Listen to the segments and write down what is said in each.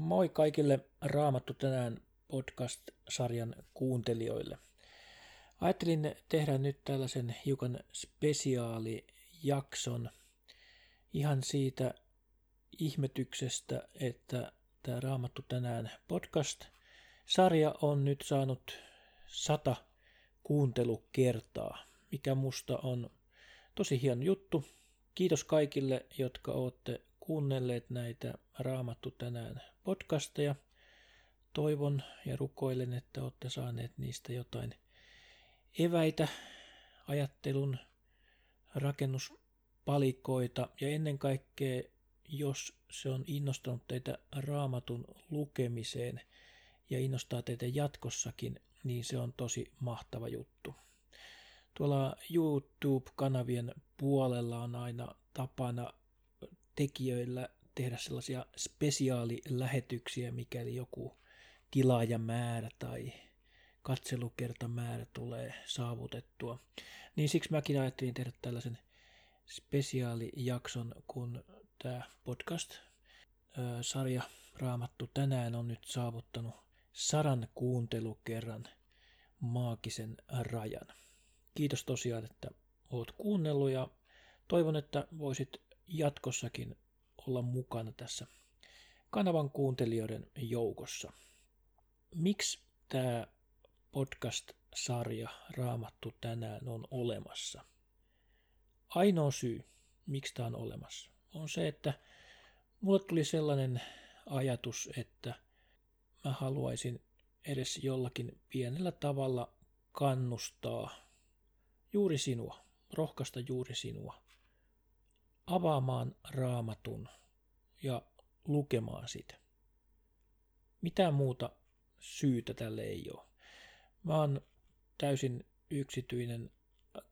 Moi kaikille Raamattu tänään podcast-sarjan kuuntelijoille. Ajattelin tehdä nyt tällaisen hiukan spesiaalijakson ihan siitä ihmetyksestä, että tämä Raamattu tänään podcast-sarja on nyt saanut sata kuuntelukertaa, mikä musta on tosi hieno juttu. Kiitos kaikille, jotka olette kuunnelleet näitä Raamattu tänään podcasteja. Toivon ja rukoilen, että olette saaneet niistä jotain eväitä, ajattelun, rakennuspalikoita ja ennen kaikkea, jos se on innostanut teitä raamatun lukemiseen ja innostaa teitä jatkossakin, niin se on tosi mahtava juttu. Tuolla YouTube-kanavien puolella on aina tapana tekijöillä tehdä sellaisia spesiaalilähetyksiä, mikäli joku tilaajamäärä tai katselukertamäärä tulee saavutettua. Niin siksi mäkin ajattelin tehdä tällaisen spesiaalijakson, kun tämä podcast-sarja Raamattu tänään on nyt saavuttanut sadan kuuntelukerran maagisen rajan. Kiitos tosiaan, että oot kuunnellut ja toivon, että voisit jatkossakin olla mukana tässä kanavan kuuntelijoiden joukossa. Miksi tämä podcast-sarja Raamattu tänään on olemassa? Ainoa syy, miksi tämä on olemassa, on se, että mulle tuli sellainen ajatus, että mä haluaisin edes jollakin pienellä tavalla kannustaa juuri sinua, rohkaista juuri sinua avaamaan raamatun ja lukemaan sitä. Mitään muuta syytä tälle ei ole. Mä oon täysin yksityinen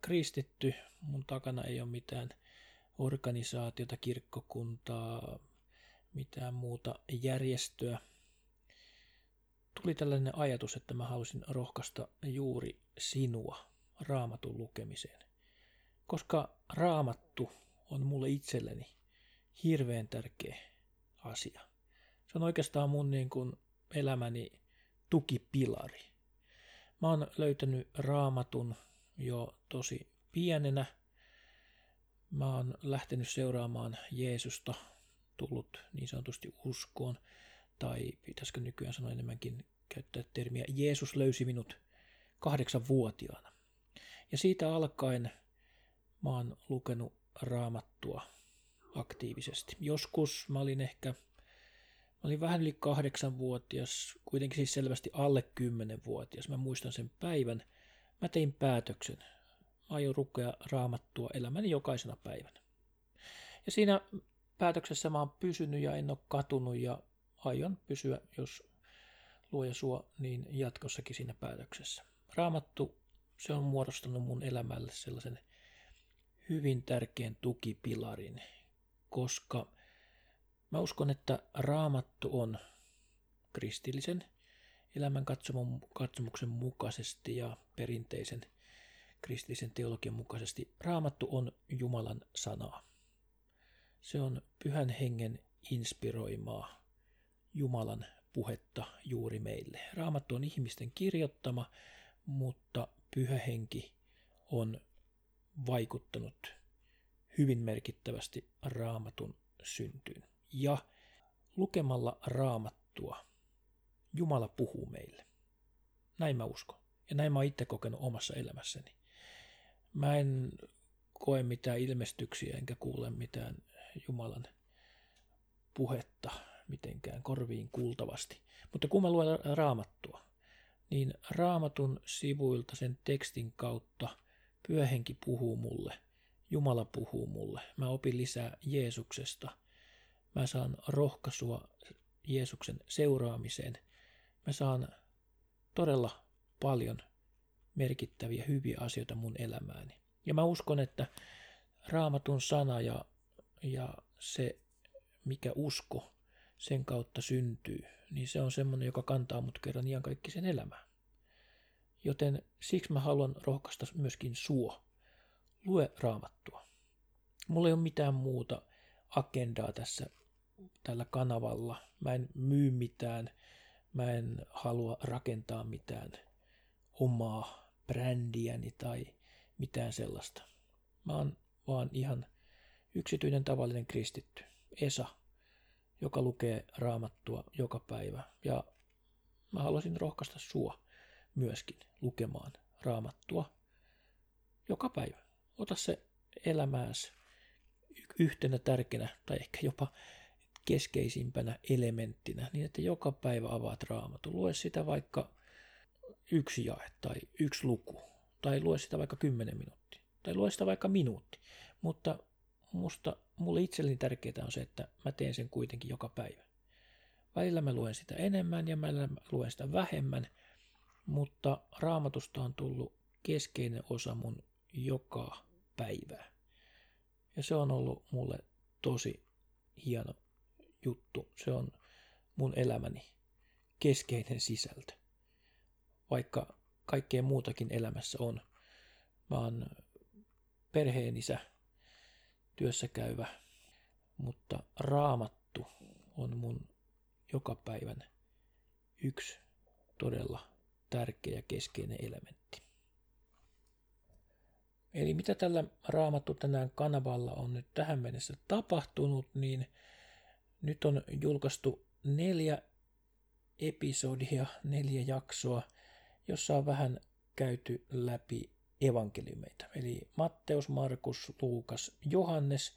kristitty, mun takana ei ole mitään organisaatiota, kirkkokuntaa, mitään muuta järjestöä. Tuli tällainen ajatus, että mä halusin rohkaista juuri sinua raamatun lukemiseen. Koska raamattu on mulle itselleni hirveän tärkeä asia. Se on oikeastaan mun niin kuin elämäni tukipilari. Mä oon löytänyt raamatun jo tosi pienenä. Mä oon lähtenyt seuraamaan Jeesusta, tullut niin sanotusti uskoon, tai pitäisikö nykyään sanoa enemmänkin käyttää termiä Jeesus löysi minut kahdeksanvuotiaana. Ja siitä alkaen mä oon lukenut raamattua aktiivisesti. Joskus mä olin ehkä, mä olin vähän yli kahdeksanvuotias, kuitenkin siis selvästi alle kymmenenvuotias. Mä muistan sen päivän. Mä tein päätöksen. Mä aion rukea raamattua elämäni jokaisena päivänä. Ja siinä päätöksessä mä oon pysynyt ja en ole katunut ja aion pysyä, jos luoja suo, niin jatkossakin siinä päätöksessä. Raamattu, se on muodostanut mun elämälle sellaisen hyvin tärkeän tukipilarin, koska mä uskon, että raamattu on kristillisen elämän katsomuksen mukaisesti ja perinteisen kristillisen teologian mukaisesti raamattu on Jumalan sanaa. Se on pyhän hengen inspiroimaa Jumalan puhetta juuri meille. Raamattu on ihmisten kirjoittama, mutta pyhä henki on vaikuttanut hyvin merkittävästi raamatun syntyyn. Ja lukemalla raamattua Jumala puhuu meille. Näin mä uskon. Ja näin mä oon itse kokenut omassa elämässäni. Mä en koe mitään ilmestyksiä enkä kuule mitään Jumalan puhetta mitenkään korviin kuultavasti. Mutta kun mä luen raamattua, niin raamatun sivuilta sen tekstin kautta – Pyöhenki puhuu mulle, Jumala puhuu mulle, mä opin lisää Jeesuksesta, mä saan rohkaisua Jeesuksen seuraamiseen, mä saan todella paljon merkittäviä hyviä asioita mun elämääni. Ja mä uskon, että raamatun sana ja, ja se, mikä usko sen kautta syntyy, niin se on semmoinen, joka kantaa mut kerran ihan kaikki sen elämään. Joten siksi mä haluan rohkaista myöskin suo. Lue raamattua. Mulla ei ole mitään muuta agendaa tässä tällä kanavalla. Mä en myy mitään, mä en halua rakentaa mitään omaa brändiäni tai mitään sellaista. Mä oon vaan ihan yksityinen tavallinen kristitty, Esa, joka lukee raamattua joka päivä. Ja mä haluaisin rohkaista sua myöskin lukemaan raamattua joka päivä. Ota se elämääsi yhtenä tärkeänä tai ehkä jopa keskeisimpänä elementtinä, niin että joka päivä avaat raamatun. Lue sitä vaikka yksi jae tai yksi luku, tai lue sitä vaikka kymmenen minuuttia, tai lue sitä vaikka minuutti. Mutta musta, mulle itselleni tärkeää on se, että mä teen sen kuitenkin joka päivä. Välillä mä luen sitä enemmän ja mä luen sitä vähemmän, mutta raamatusta on tullut keskeinen osa mun joka päivää. Ja se on ollut mulle tosi hieno juttu. Se on mun elämäni keskeinen sisältö. Vaikka kaikkea muutakin elämässä on. Mä oon perheenisä, työssä käyvä, mutta raamattu on mun joka päivän yksi todella tärkeä ja keskeinen elementti. Eli mitä tällä Raamattu tänään kanavalla on nyt tähän mennessä tapahtunut, niin nyt on julkaistu neljä episodia, neljä jaksoa, jossa on vähän käyty läpi evankeliumeita. Eli Matteus, Markus, Luukas, Johannes.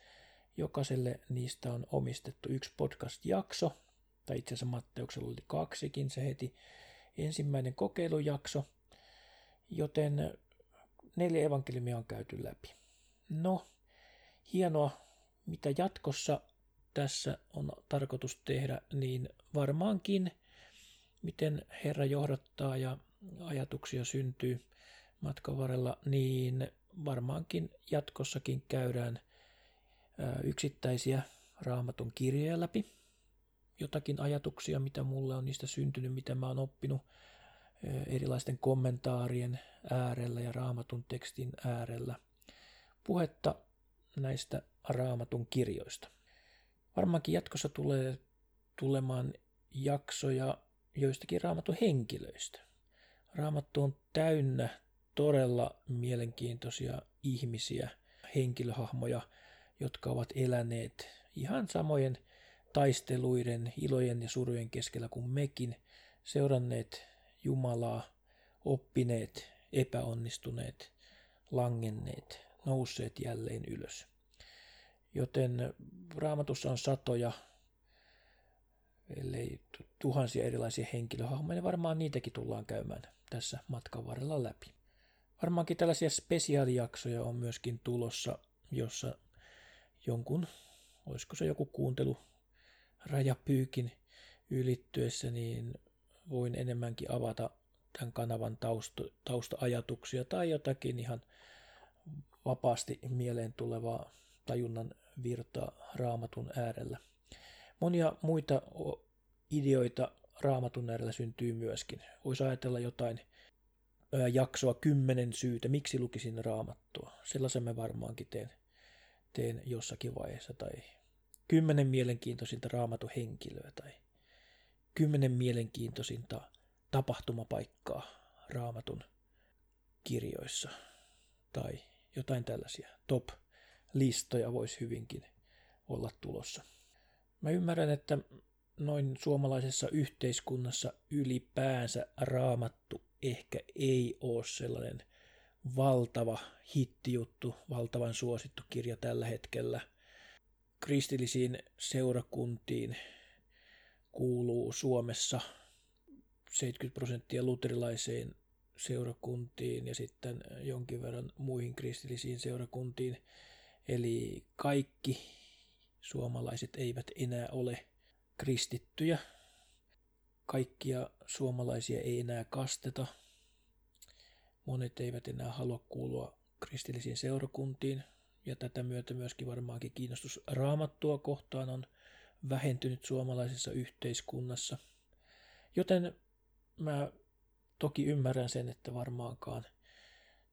Jokaiselle niistä on omistettu yksi podcast-jakso, tai itse asiassa Matteuksella oli kaksikin, se heti ensimmäinen kokeilujakso, joten neljä evankeliumia on käyty läpi. No, hienoa, mitä jatkossa tässä on tarkoitus tehdä, niin varmaankin miten Herra johdattaa ja ajatuksia syntyy matkan varrella, niin varmaankin jatkossakin käydään yksittäisiä raamatun kirjoja läpi. Jotakin ajatuksia, mitä mulle on niistä syntynyt, mitä mä oon oppinut erilaisten kommentaarien äärellä ja raamatun tekstin äärellä. Puhetta näistä raamatun kirjoista. Varmaankin jatkossa tulee tulemaan jaksoja joistakin raamatun henkilöistä. Raamattu on täynnä todella mielenkiintoisia ihmisiä, henkilöhahmoja, jotka ovat eläneet ihan samojen taisteluiden, ilojen ja surujen keskellä kuin mekin, seuranneet Jumalaa, oppineet, epäonnistuneet, langenneet, nousseet jälleen ylös. Joten raamatussa on satoja, ellei tuhansia erilaisia henkilöhahmoja, niin varmaan niitäkin tullaan käymään tässä matkan varrella läpi. Varmaankin tällaisia spesiaalijaksoja on myöskin tulossa, jossa jonkun, olisiko se joku kuuntelu rajapyykin ylittyessä, niin voin enemmänkin avata tämän kanavan tausta, tausta-ajatuksia tai jotakin ihan vapaasti mieleen tulevaa tajunnan virtaa raamatun äärellä. Monia muita ideoita raamatun äärellä syntyy myöskin. Voisi ajatella jotain jaksoa kymmenen syytä, miksi lukisin raamattua. Sellaisen mä varmaankin teen, teen jossakin vaiheessa. Tai kymmenen mielenkiintoisinta raamatun henkilöä tai kymmenen mielenkiintoisinta tapahtumapaikkaa raamatun kirjoissa tai jotain tällaisia top-listoja voisi hyvinkin olla tulossa. Mä ymmärrän, että noin suomalaisessa yhteiskunnassa ylipäänsä raamattu ehkä ei ole sellainen valtava hittijuttu, valtavan suosittu kirja tällä hetkellä. Kristillisiin seurakuntiin kuuluu Suomessa 70 prosenttia luterilaiseen seurakuntiin ja sitten jonkin verran muihin kristillisiin seurakuntiin. Eli kaikki suomalaiset eivät enää ole kristittyjä. Kaikkia suomalaisia ei enää kasteta. Monet eivät enää halua kuulua kristillisiin seurakuntiin, ja tätä myötä myöskin varmaankin kiinnostus raamattua kohtaan on vähentynyt suomalaisessa yhteiskunnassa. Joten mä toki ymmärrän sen, että varmaankaan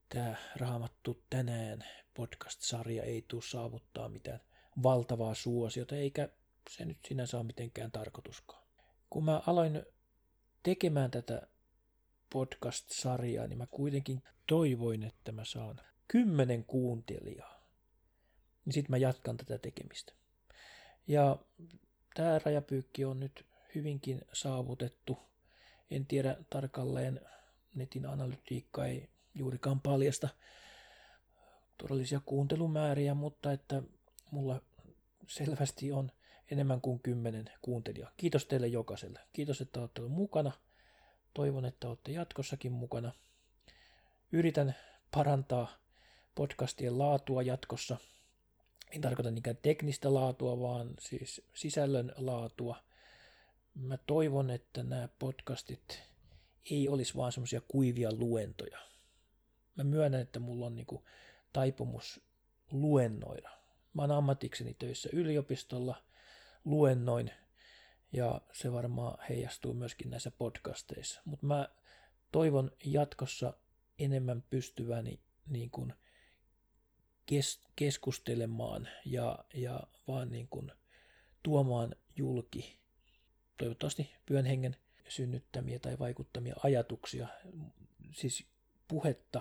tämä Raamattu tänään podcast-sarja ei tule saavuttaa mitään valtavaa suosiota, eikä se nyt sinänsä on mitenkään tarkoituskaan. Kun mä aloin tekemään tätä podcast-sarjaa, niin mä kuitenkin toivoin, että mä saan kymmenen kuuntelijaa. Niin sit mä jatkan tätä tekemistä. Ja tämä rajapyykki on nyt hyvinkin saavutettu. En tiedä tarkalleen, netin analytiikka ei juurikaan paljasta todellisia kuuntelumääriä, mutta että mulla selvästi on enemmän kuin kymmenen kuuntelijaa. Kiitos teille jokaiselle. Kiitos, että olette olleet mukana. Toivon, että olette jatkossakin mukana. Yritän parantaa podcastien laatua jatkossa. En tarkoita niinkään teknistä laatua, vaan siis sisällön laatua. Mä toivon, että nämä podcastit ei olisi vaan semmoisia kuivia luentoja. Mä myönnän, että mulla on niinku taipumus luennoida. Mä oon ammatikseni töissä yliopistolla, luennoin ja se varmaan heijastuu myöskin näissä podcasteissa. Mutta mä toivon jatkossa enemmän pystyväni niin kuin kes- keskustelemaan ja, ja vaan niin kuin tuomaan julki toivottavasti pyön hengen synnyttämiä tai vaikuttamia ajatuksia, siis puhetta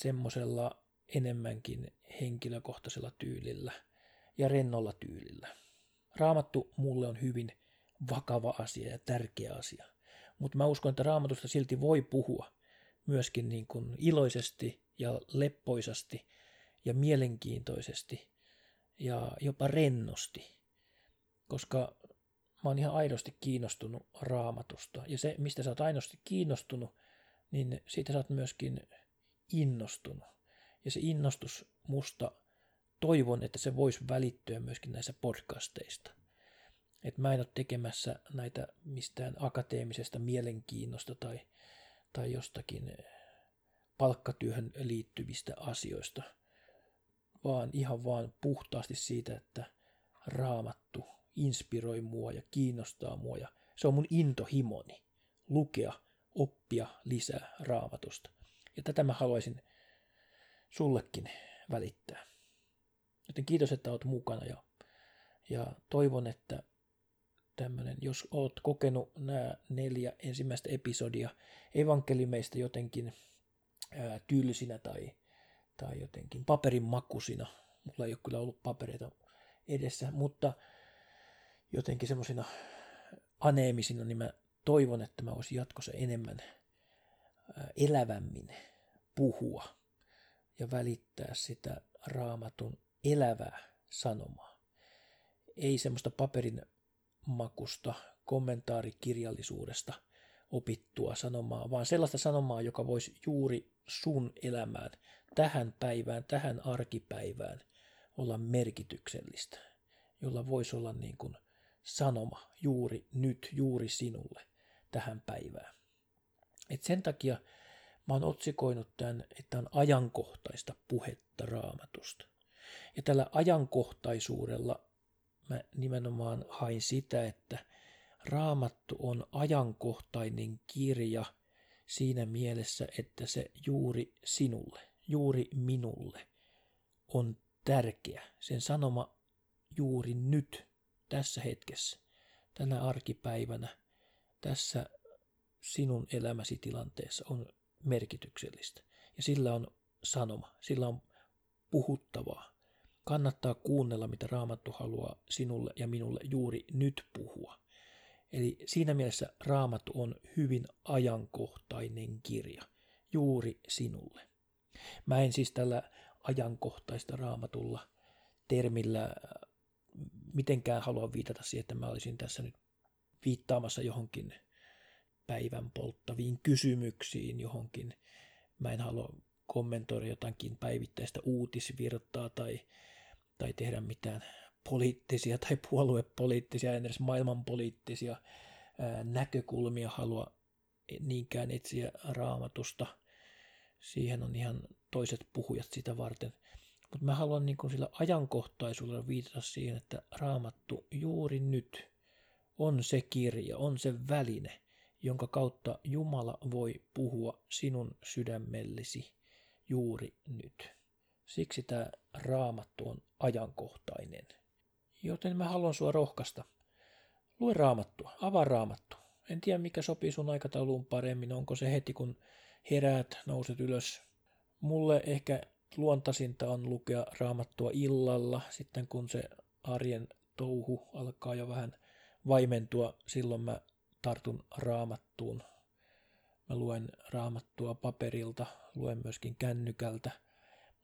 semmoisella enemmänkin henkilökohtaisella tyylillä ja rennolla tyylillä. Raamattu mulle on hyvin vakava asia ja tärkeä asia, mutta mä uskon, että raamatusta silti voi puhua myöskin niin kuin iloisesti ja leppoisasti ja mielenkiintoisesti ja jopa rennosti, koska mä oon ihan aidosti kiinnostunut raamatusta. Ja se, mistä sä oot aidosti kiinnostunut, niin siitä sä oot myöskin innostunut. Ja se innostus musta toivon, että se voisi välittyä myöskin näissä podcasteista. Et mä en ole tekemässä näitä mistään akateemisesta mielenkiinnosta tai, tai jostakin palkkatyöhön liittyvistä asioista, vaan ihan vaan puhtaasti siitä, että raamattu inspiroi mua ja kiinnostaa mua ja se on mun intohimoni lukea, oppia lisää raamatusta. Ja tätä mä haluaisin sullekin välittää. Joten kiitos, että oot mukana ja, ja toivon, että tämmönen, jos oot kokenut nämä neljä ensimmäistä episodia evankelimeista jotenkin ää, tylsinä tai, tai jotenkin paperin makusina, mulla ei ole kyllä ollut papereita edessä, mutta jotenkin semmoisina aneemisina, niin mä toivon, että mä voisin jatkossa enemmän elävämmin puhua ja välittää sitä raamatun elävää sanomaa. Ei semmoista paperin makusta, kommentaarikirjallisuudesta opittua sanomaa, vaan sellaista sanomaa, joka voisi juuri sun elämään, tähän päivään, tähän arkipäivään olla merkityksellistä, jolla voisi olla niin kuin sanoma juuri nyt, juuri sinulle tähän päivään. Et sen takia mä oon otsikoinut tämän, että on ajankohtaista puhetta raamatusta. Ja tällä ajankohtaisuudella mä nimenomaan hain sitä, että raamattu on ajankohtainen kirja siinä mielessä, että se juuri sinulle, juuri minulle on tärkeä. Sen sanoma juuri nyt, tässä hetkessä, tänä arkipäivänä, tässä sinun elämäsi tilanteessa on merkityksellistä. Ja sillä on sanoma, sillä on puhuttavaa. Kannattaa kuunnella, mitä Raamattu haluaa sinulle ja minulle juuri nyt puhua. Eli siinä mielessä Raamattu on hyvin ajankohtainen kirja, juuri sinulle. Mä en siis tällä ajankohtaista raamatulla termillä mitenkään halua viitata siihen, että mä olisin tässä nyt viittaamassa johonkin päivän polttaviin kysymyksiin, johonkin. Mä en halua kommentoida jotakin päivittäistä uutisvirtaa tai, tai tehdä mitään poliittisia tai puoluepoliittisia, en edes maailmanpoliittisia näkökulmia halua niinkään etsiä raamatusta. Siihen on ihan toiset puhujat sitä varten. Mutta mä haluan niin sillä ajankohtaisuudella viitata siihen, että raamattu juuri nyt on se kirja, on se väline, jonka kautta Jumala voi puhua sinun sydämellesi juuri nyt. Siksi tämä raamattu on ajankohtainen Joten mä haluan sua rohkaista. Lue raamattua, avaa raamattu. En tiedä mikä sopii sun aikatauluun paremmin, onko se heti kun heräät, nouset ylös. Mulle ehkä luontaisinta on lukea raamattua illalla, sitten kun se arjen touhu alkaa jo vähän vaimentua, silloin mä tartun raamattuun. Mä luen raamattua paperilta, luen myöskin kännykältä.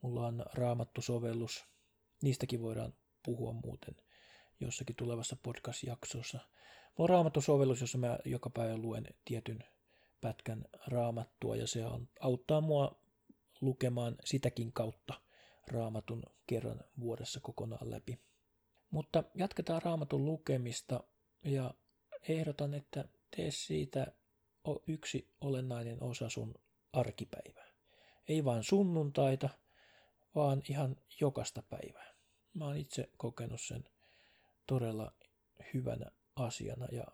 Mulla on raamattusovellus. Niistäkin voidaan puhua muuten jossakin tulevassa podcast-jaksossa. Mulla on raamattusovellus, jossa mä joka päivä luen tietyn pätkän raamattua ja se auttaa mua lukemaan sitäkin kautta raamatun kerran vuodessa kokonaan läpi. Mutta jatketaan raamatun lukemista ja ehdotan, että tee siitä yksi olennainen osa sun arkipäivää. Ei vain sunnuntaita, vaan ihan jokasta päivää. Mä oon itse kokenut sen todella hyvänä asiana ja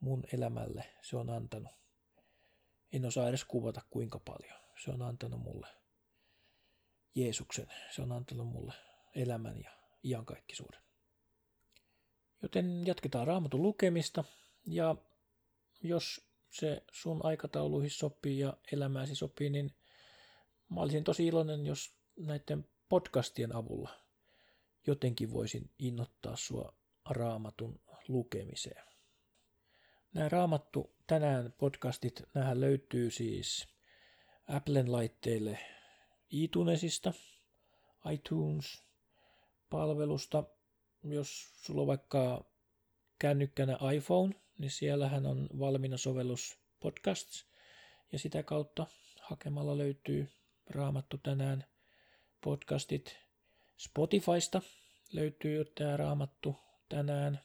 mun elämälle se on antanut, en osaa edes kuvata kuinka paljon, se on antanut mulle Jeesuksen, se on antanut mulle elämän ja iankaikkisuuden. Joten jatketaan raamatun lukemista ja jos se sun aikatauluihin sopii ja elämääsi sopii, niin mä olisin tosi iloinen, jos näiden podcastien avulla jotenkin voisin innoittaa sua raamatun lukemiseen. Nämä raamattu tänään podcastit, nämä löytyy siis Applen laitteille iTunesista, iTunes palvelusta. Jos sulla on vaikka kännykkänä iPhone, niin siellähän on valmiina sovellus podcasts ja sitä kautta hakemalla löytyy raamattu tänään podcastit. Spotifysta löytyy tämä raamattu tänään.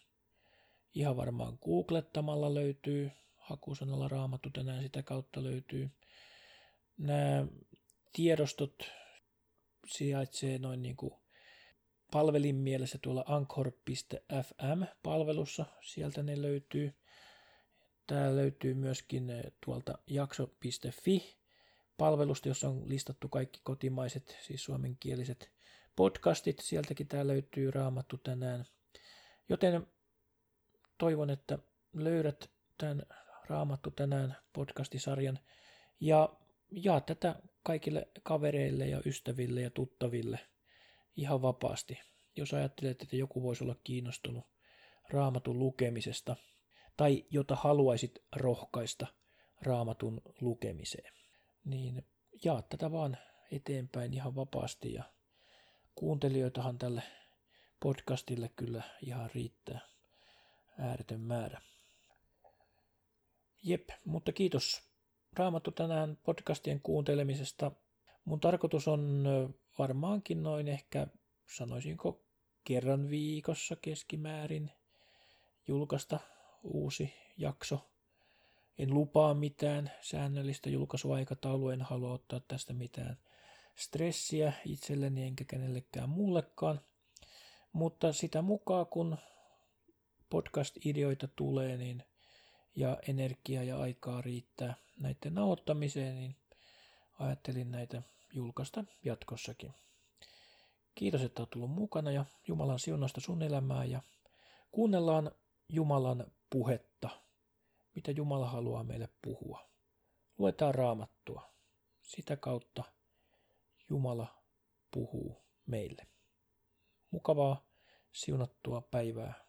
Ihan varmaan googlettamalla löytyy, hakusanalla raamattu tänään sitä kautta löytyy. Nämä tiedostot sijaitsee noin niin kuin palvelin mielessä tuolla anchor.fm-palvelussa, sieltä ne löytyy. Tää löytyy myöskin eh, tuolta jakso.fi palvelusta, jossa on listattu kaikki kotimaiset, siis suomenkieliset podcastit. Sieltäkin tämä löytyy raamattu tänään. Joten toivon, että löydät tämän raamattu tänään podcastisarjan ja jaa tätä kaikille kavereille ja ystäville ja tuttaville ihan vapaasti. Jos ajattelet, että joku voisi olla kiinnostunut raamatun lukemisesta tai jota haluaisit rohkaista raamatun lukemiseen, niin jaa tätä vaan eteenpäin ihan vapaasti ja kuuntelijoitahan tälle podcastille kyllä ihan riittää ääretön määrä. Jep, mutta kiitos Raamattu tänään podcastien kuuntelemisesta. Mun tarkoitus on varmaankin noin ehkä, sanoisinko, kerran viikossa keskimäärin julkaista uusi jakso. En lupaa mitään säännöllistä julkaisuaikataulua, en halua ottaa tästä mitään stressiä itselleni enkä kenellekään muullekaan. Mutta sitä mukaan, kun podcast-ideoita tulee, niin ja energiaa ja aikaa riittää näiden nauhoittamiseen, niin ajattelin näitä julkaista jatkossakin. Kiitos, että olet tullut mukana ja Jumalan siunasta sun elämää ja kuunnellaan Jumalan puhetta, mitä Jumala haluaa meille puhua. Luetaan raamattua. Sitä kautta Jumala puhuu meille. Mukavaa, siunattua päivää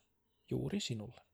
juuri sinulle.